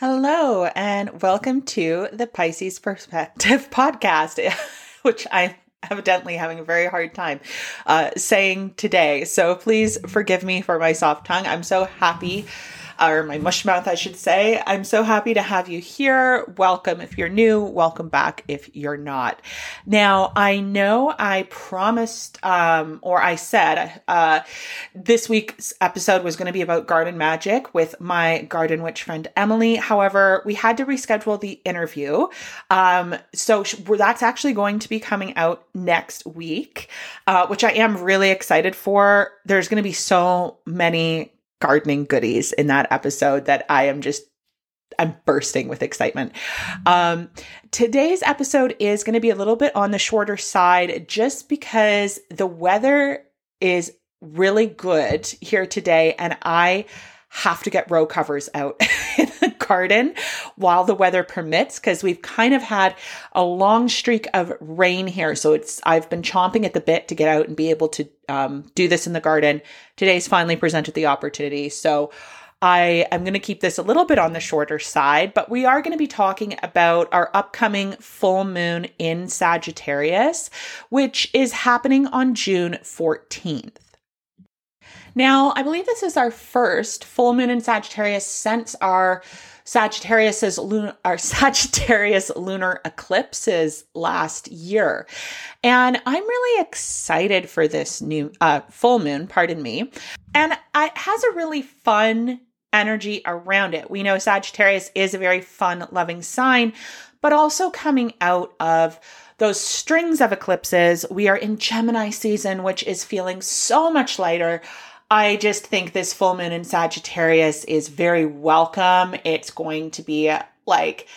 Hello, and welcome to the Pisces Perspective podcast, which I'm evidently having a very hard time uh, saying today. So please forgive me for my soft tongue. I'm so happy or my mush mouth, I should say. I'm so happy to have you here. Welcome if you're new. Welcome back if you're not. Now, I know I promised, um, or I said, uh, this week's episode was going to be about garden magic with my garden witch friend Emily. However, we had to reschedule the interview. Um, so that's actually going to be coming out next week, uh, which I am really excited for. There's going to be so many gardening goodies in that episode that I am just I'm bursting with excitement. Um, today's episode is going to be a little bit on the shorter side just because the weather is really good here today and I have to get row covers out in the garden while the weather permits because we've kind of had a long streak of rain here. So it's I've been chomping at the bit to get out and be able to um, do this in the garden. Today's finally presented the opportunity. So I am going to keep this a little bit on the shorter side, but we are going to be talking about our upcoming full moon in Sagittarius, which is happening on June 14th. Now, I believe this is our first full moon in Sagittarius since our Sagittarius's our Sagittarius lunar eclipses last year. And I'm really excited for this new uh, full moon, pardon me. And it has a really fun energy around it. We know Sagittarius is a very fun loving sign, but also coming out of those strings of eclipses, we are in Gemini season, which is feeling so much lighter. I just think this full moon in Sagittarius is very welcome. It's going to be like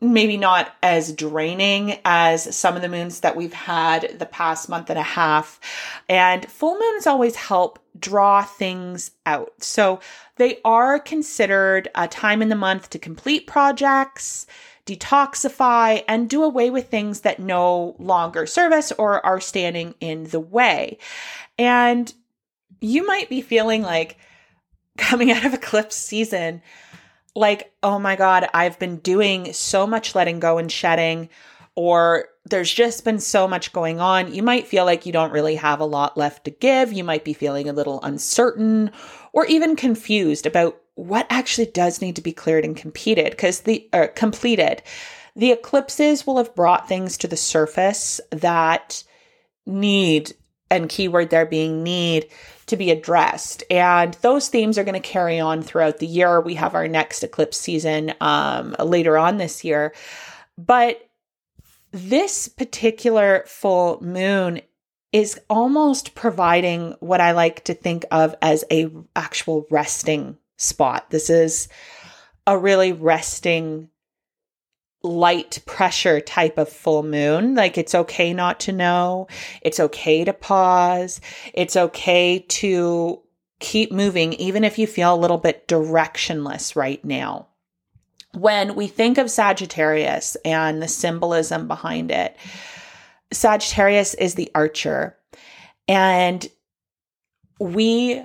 maybe not as draining as some of the moons that we've had the past month and a half. And full moons always help draw things out. So they are considered a time in the month to complete projects, detoxify, and do away with things that no longer serve us or are standing in the way. And you might be feeling like coming out of eclipse season, like, oh my God, I've been doing so much letting go and shedding, or there's just been so much going on. You might feel like you don't really have a lot left to give. You might be feeling a little uncertain or even confused about what actually does need to be cleared and competed because the uh, completed. The eclipses will have brought things to the surface that need and keyword there being need to be addressed. And those themes are going to carry on throughout the year. We have our next eclipse season um, later on this year. But this particular full moon is almost providing what I like to think of as a actual resting spot. This is a really resting light pressure type of full moon. Like it's okay not to know. It's okay to pause. It's okay to keep moving, even if you feel a little bit directionless right now. When we think of Sagittarius and the symbolism behind it, Sagittarius is the archer. And we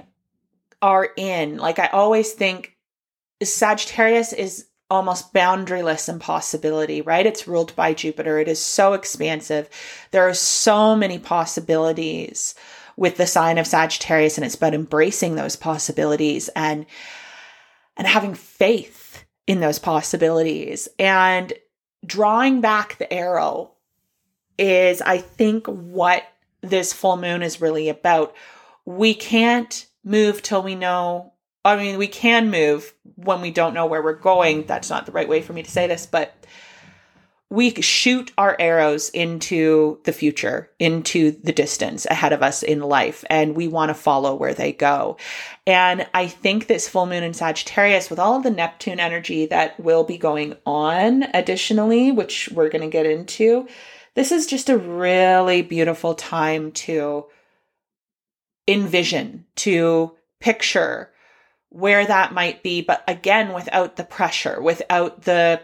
are in, like I always think, Sagittarius is almost boundaryless impossibility, right? It's ruled by Jupiter. It is so expansive. There are so many possibilities with the sign of Sagittarius and it's about embracing those possibilities and and having faith in those possibilities and drawing back the arrow is I think what this full moon is really about. We can't move till we know I mean, we can move when we don't know where we're going. That's not the right way for me to say this, but we shoot our arrows into the future, into the distance ahead of us in life, and we want to follow where they go. And I think this full moon in Sagittarius, with all of the Neptune energy that will be going on additionally, which we're going to get into, this is just a really beautiful time to envision, to picture, where that might be, but again, without the pressure, without the,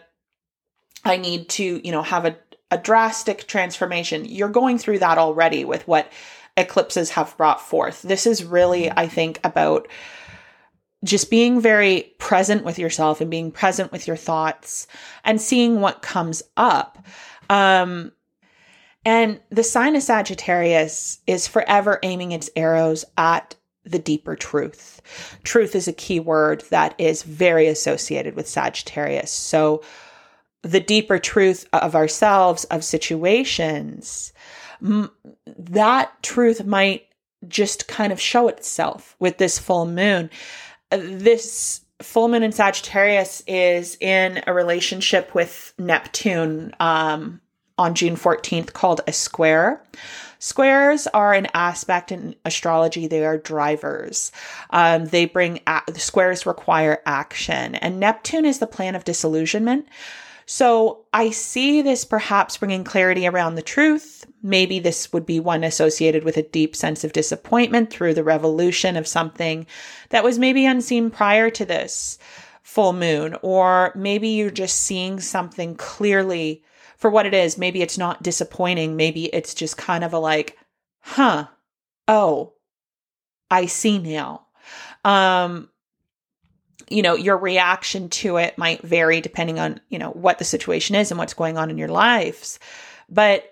I need to, you know, have a, a drastic transformation. You're going through that already with what eclipses have brought forth. This is really, I think, about just being very present with yourself and being present with your thoughts and seeing what comes up. Um, and the sign of Sagittarius is forever aiming its arrows at the deeper truth. Truth is a key word that is very associated with Sagittarius. So, the deeper truth of ourselves, of situations, that truth might just kind of show itself with this full moon. This full moon in Sagittarius is in a relationship with Neptune um, on June 14th called a square. Squares are an aspect in astrology. They are drivers. Um, they bring, a- squares require action. And Neptune is the plan of disillusionment. So I see this perhaps bringing clarity around the truth. Maybe this would be one associated with a deep sense of disappointment through the revolution of something that was maybe unseen prior to this full moon. Or maybe you're just seeing something clearly for what it is. Maybe it's not disappointing. Maybe it's just kind of a like, huh, oh, I see now. Um, you know, your reaction to it might vary depending on, you know, what the situation is and what's going on in your lives. But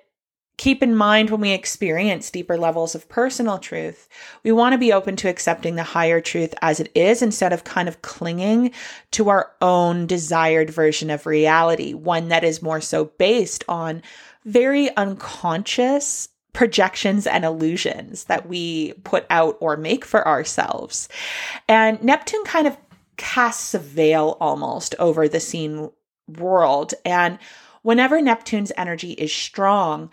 keep in mind when we experience deeper levels of personal truth, we want to be open to accepting the higher truth as it is instead of kind of clinging to our own desired version of reality, one that is more so based on very unconscious projections and illusions that we put out or make for ourselves. And Neptune kind of casts a veil almost over the seen world. And whenever Neptune's energy is strong,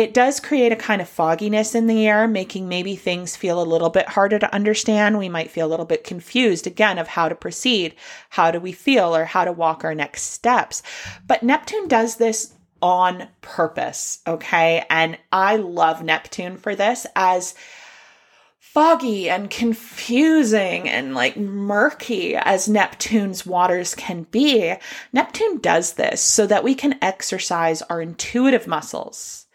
it does create a kind of fogginess in the air, making maybe things feel a little bit harder to understand. We might feel a little bit confused again of how to proceed. How do we feel or how to walk our next steps? But Neptune does this on purpose. Okay. And I love Neptune for this as foggy and confusing and like murky as Neptune's waters can be. Neptune does this so that we can exercise our intuitive muscles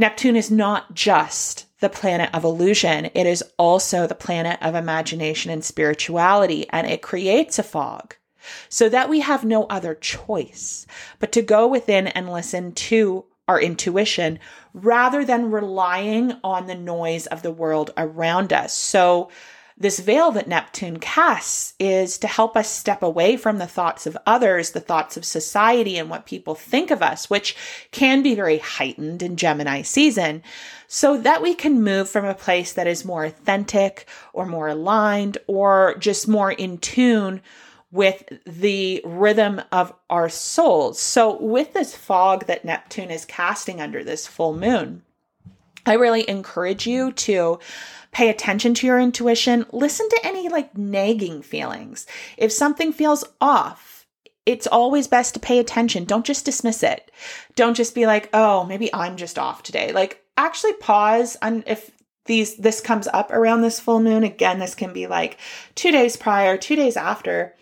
Neptune is not just the planet of illusion, it is also the planet of imagination and spirituality, and it creates a fog so that we have no other choice but to go within and listen to our intuition rather than relying on the noise of the world around us. So, this veil that Neptune casts is to help us step away from the thoughts of others, the thoughts of society, and what people think of us, which can be very heightened in Gemini season, so that we can move from a place that is more authentic or more aligned or just more in tune with the rhythm of our souls. So, with this fog that Neptune is casting under this full moon, I really encourage you to pay attention to your intuition. Listen to any like nagging feelings. If something feels off, it's always best to pay attention. Don't just dismiss it. Don't just be like, oh, maybe I'm just off today. Like, actually pause and if these this comes up around this full moon again this can be like 2 days prior 2 days after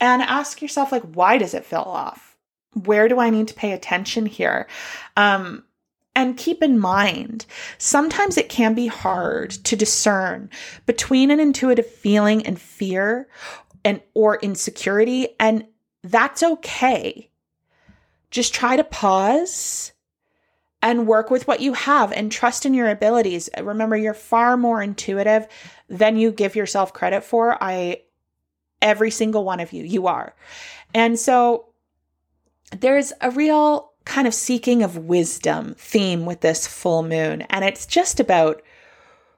and ask yourself like why does it feel off where do i need to pay attention here um and keep in mind, sometimes it can be hard to discern between an intuitive feeling and fear and or insecurity and that's okay. Just try to pause and work with what you have and trust in your abilities. Remember you're far more intuitive than you give yourself credit for. I every single one of you, you are. And so there's a real kind of seeking of wisdom theme with this full moon. And it's just about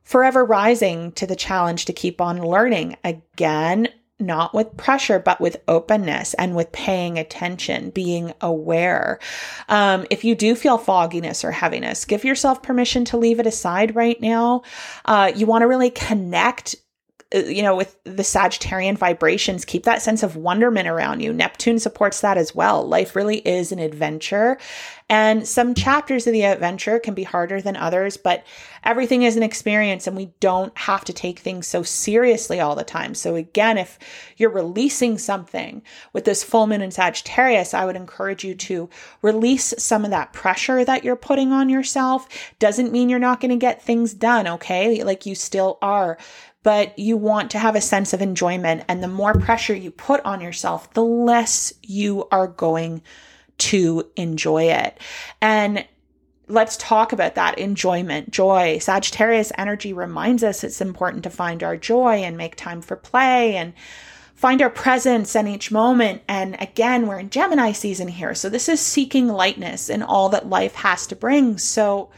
forever rising to the challenge to keep on learning again, not with pressure, but with openness and with paying attention, being aware. Um, if you do feel fogginess or heaviness, give yourself permission to leave it aside right now. Uh, you want to really connect Uh, you know, with the Sagittarian vibrations, keep that sense of wonderment around you. Neptune supports that as well. Life really is an adventure. And some chapters of the adventure can be harder than others, but everything is an experience and we don't have to take things so seriously all the time. So, again, if you're releasing something with this full moon in Sagittarius, I would encourage you to release some of that pressure that you're putting on yourself. Doesn't mean you're not going to get things done, okay? Like you still are but you want to have a sense of enjoyment. And the more pressure you put on yourself, the less you are going to enjoy it. And let's talk about that enjoyment, joy. Sagittarius energy reminds us it's important to find our joy and make time for play and find our presence in each moment. And again, we're in Gemini season here. So this is seeking lightness in all that life has to bring. So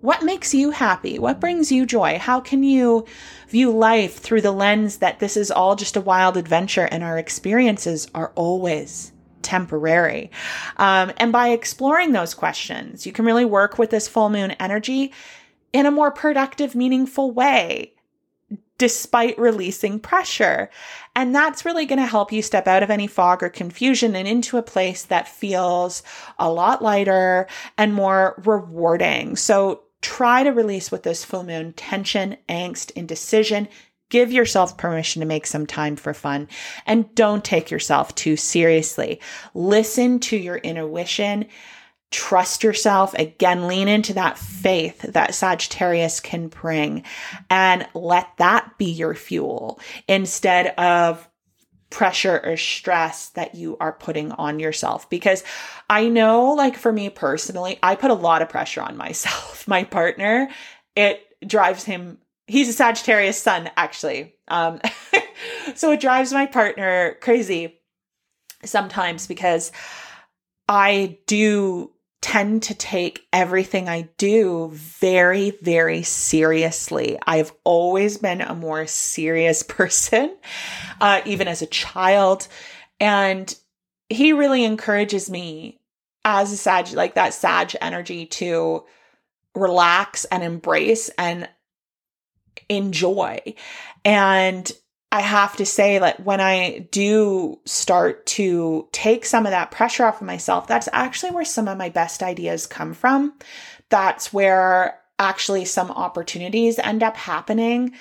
what makes you happy? What brings you joy? How can you view life through the lens that this is all just a wild adventure and our experiences are always temporary? Um, and by exploring those questions, you can really work with this full moon energy in a more productive, meaningful way despite releasing pressure. And that's really going to help you step out of any fog or confusion and into a place that feels a lot lighter and more rewarding. So Try to release with this full moon tension, angst, indecision. Give yourself permission to make some time for fun and don't take yourself too seriously. Listen to your intuition. Trust yourself. Again, lean into that faith that Sagittarius can bring and let that be your fuel instead of pressure or stress that you are putting on yourself because I know like for me personally I put a lot of pressure on myself my partner it drives him he's a Sagittarius sun actually um so it drives my partner crazy sometimes because I do tend to take everything I do very, very seriously. I've always been a more serious person, uh, even as a child. And he really encourages me as a Sag, like that Sag energy to relax and embrace and enjoy. And I have to say that when I do start to take some of that pressure off of myself, that's actually where some of my best ideas come from. That's where actually some opportunities end up happening.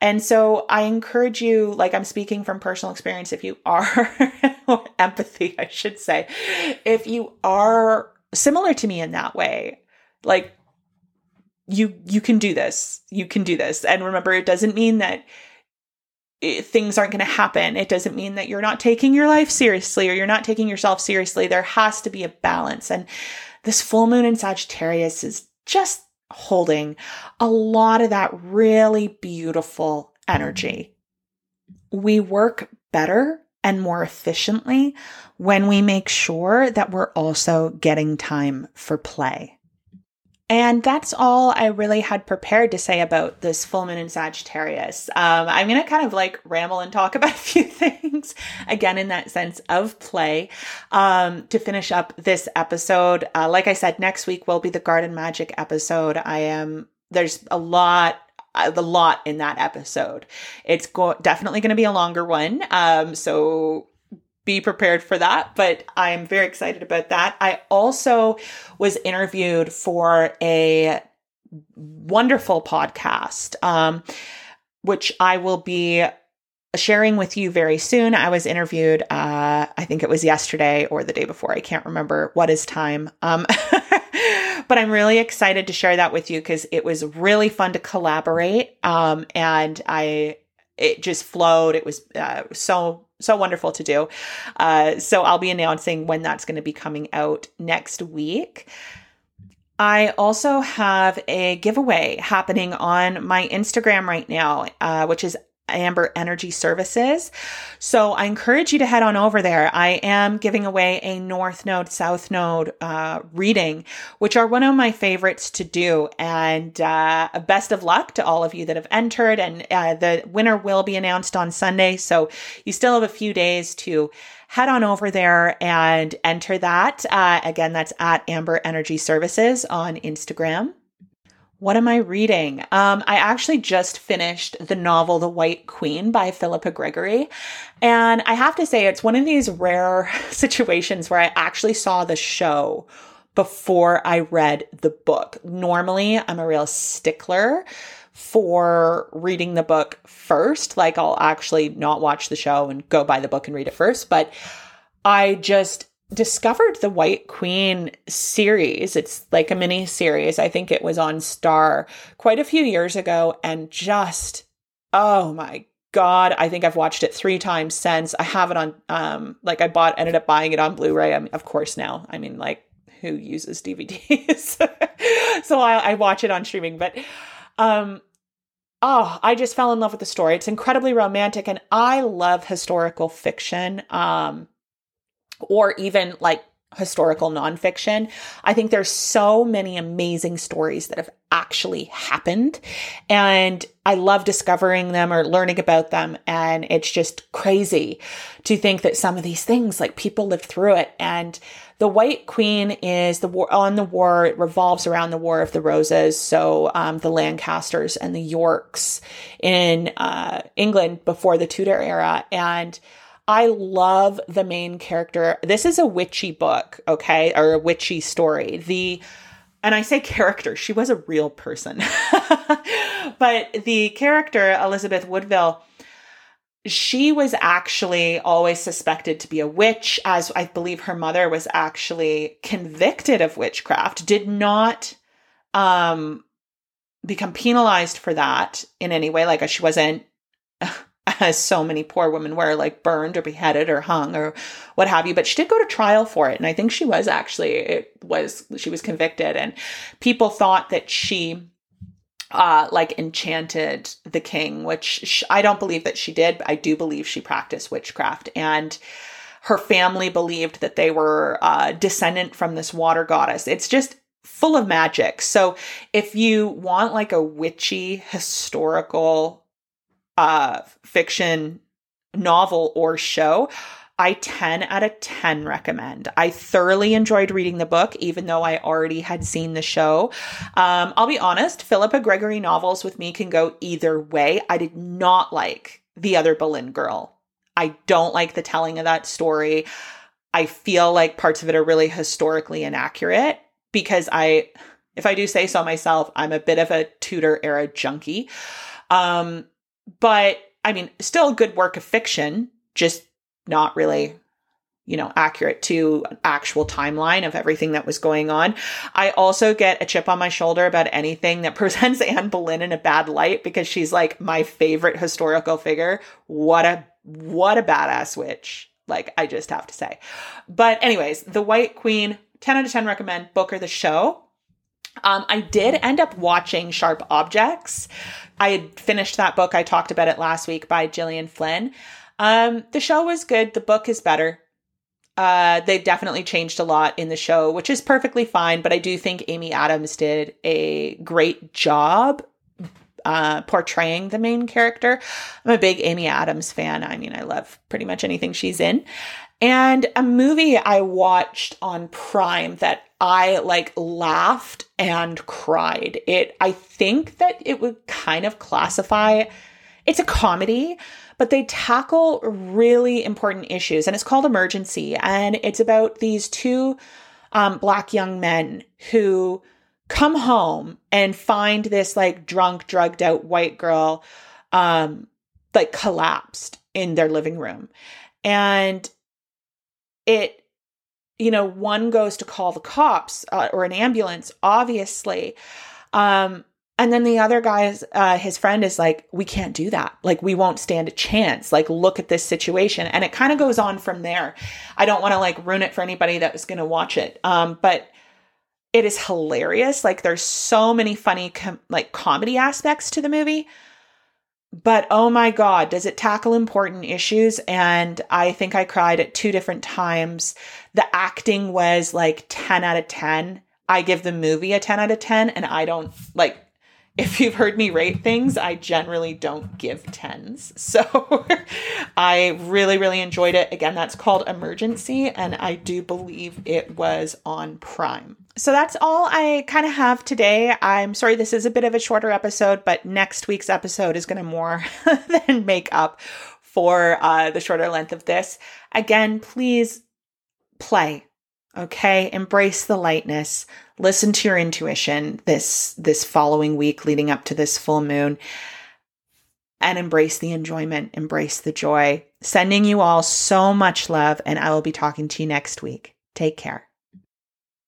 And so I encourage you, like I'm speaking from personal experience, if you are, or empathy, I should say, if you are similar to me in that way, like you you can do this. You can do this. And remember, it doesn't mean that things aren't going to happen. It doesn't mean that you're not taking your life seriously or you're not taking yourself seriously. There has to be a balance. And this full moon in Sagittarius is just holding a lot of that really beautiful energy. We work better and more efficiently when we make sure that we're also getting time for play. And that's all I really had prepared to say about this full moon in Sagittarius. Um, I'm going to kind of like ramble and talk about a few things again in that sense of play um, to finish up this episode. Uh, like I said, next week will be the Garden Magic episode. I am, there's a lot the lot in that episode. It's go- definitely going to be a longer one. Um, so be prepared for that, but I'm very excited about that. I also was interviewed for a wonderful podcast, um, which I will be sharing with you very soon. I was interviewed, uh, I think it was yesterday or the day before. I can't remember what is time. Um, but I'm really excited to share that with you because it was really fun to collaborate. Um, and I, it just flowed. It was uh, so so wonderful to do. Uh, so I'll be announcing when that's going to be coming out next week. I also have a giveaway happening on my Instagram right now, uh, which is Amber Energy Services. So I encourage you to head on over there. I am giving away a North Node, South Node uh, reading, which are one of my favorites to do. And uh, best of luck to all of you that have entered. And uh, the winner will be announced on Sunday. So you still have a few days to head on over there and enter that. Uh, again, that's at Amber Energy Services on Instagram. What am I reading? Um, I actually just finished the novel The White Queen by Philippa Gregory. And I have to say, it's one of these rare situations where I actually saw the show before I read the book. Normally, I'm a real stickler for reading the book first. Like, I'll actually not watch the show and go buy the book and read it first. But I just discovered the White Queen series. It's like a mini series. I think it was on Star quite a few years ago and just oh my god i think i've watched it three times since. I have it on um like i bought ended up buying it on blu-ray. I mean, of course now. I mean like who uses dvds so I, I watch it on streaming but um oh i just fell in love with the story. It's incredibly romantic and i love historical fiction. Um or even like historical nonfiction. I think there's so many amazing stories that have actually happened. And I love discovering them or learning about them. And it's just crazy to think that some of these things, like people lived through it. And the White Queen is the war on the war. It revolves around the War of the Roses. So um, the Lancasters and the Yorks in uh, England before the Tudor era. And I love the main character. This is a witchy book, okay, or a witchy story. The and I say character, she was a real person. but the character, Elizabeth Woodville, she was actually always suspected to be a witch, as I believe her mother was actually convicted of witchcraft, did not um, become penalized for that in any way. Like she wasn't as so many poor women were, like burned or beheaded or hung or what have you. But she did go to trial for it. And I think she was actually, it was, she was convicted. And people thought that she, uh, like enchanted the king, which I don't believe that she did, but I do believe she practiced witchcraft. And her family believed that they were uh, descendant from this water goddess. It's just full of magic. So if you want like a witchy historical uh, fiction novel or show, I 10 out of 10 recommend. I thoroughly enjoyed reading the book, even though I already had seen the show. Um, I'll be honest, Philippa Gregory novels with me can go either way. I did not like The Other Boleyn Girl. I don't like the telling of that story. I feel like parts of it are really historically inaccurate because I, if I do say so myself, I'm a bit of a Tudor era junkie. Um, but I mean, still a good work of fiction, just not really, you know, accurate to an actual timeline of everything that was going on. I also get a chip on my shoulder about anything that presents Anne Boleyn in a bad light because she's like my favorite historical figure. What a what a badass witch. Like I just have to say. But anyways, The White Queen, 10 out of 10 recommend Booker the show. Um, I did end up watching Sharp Objects. I had finished that book. I talked about it last week by Gillian Flynn. Um, the show was good. The book is better. Uh, they definitely changed a lot in the show, which is perfectly fine. But I do think Amy Adams did a great job uh, portraying the main character. I'm a big Amy Adams fan. I mean, I love pretty much anything she's in. And a movie I watched on Prime that I like laughed and cried. It I think that it would kind of classify it's a comedy, but they tackle really important issues and it's called Emergency and it's about these two um, black young men who come home and find this like drunk drugged out white girl um like collapsed in their living room and it you know one goes to call the cops uh, or an ambulance obviously. Um and then the other guy's uh his friend is like we can't do that. Like we won't stand a chance. Like look at this situation. And it kind of goes on from there. I don't want to like ruin it for anybody that was going to watch it. Um but it is hilarious. Like there's so many funny com- like comedy aspects to the movie but oh my God, does it tackle important issues? And I think I cried at two different times. The acting was like 10 out of 10. I give the movie a 10 out of 10, and I don't like if you've heard me rate things, I generally don't give 10s. So I really, really enjoyed it. Again, that's called Emergency, and I do believe it was on Prime. So that's all I kind of have today. I'm sorry this is a bit of a shorter episode, but next week's episode is going to more than make up for uh, the shorter length of this. Again, please play Okay, embrace the lightness. Listen to your intuition this this following week leading up to this full moon and embrace the enjoyment, embrace the joy. Sending you all so much love and I will be talking to you next week. Take care.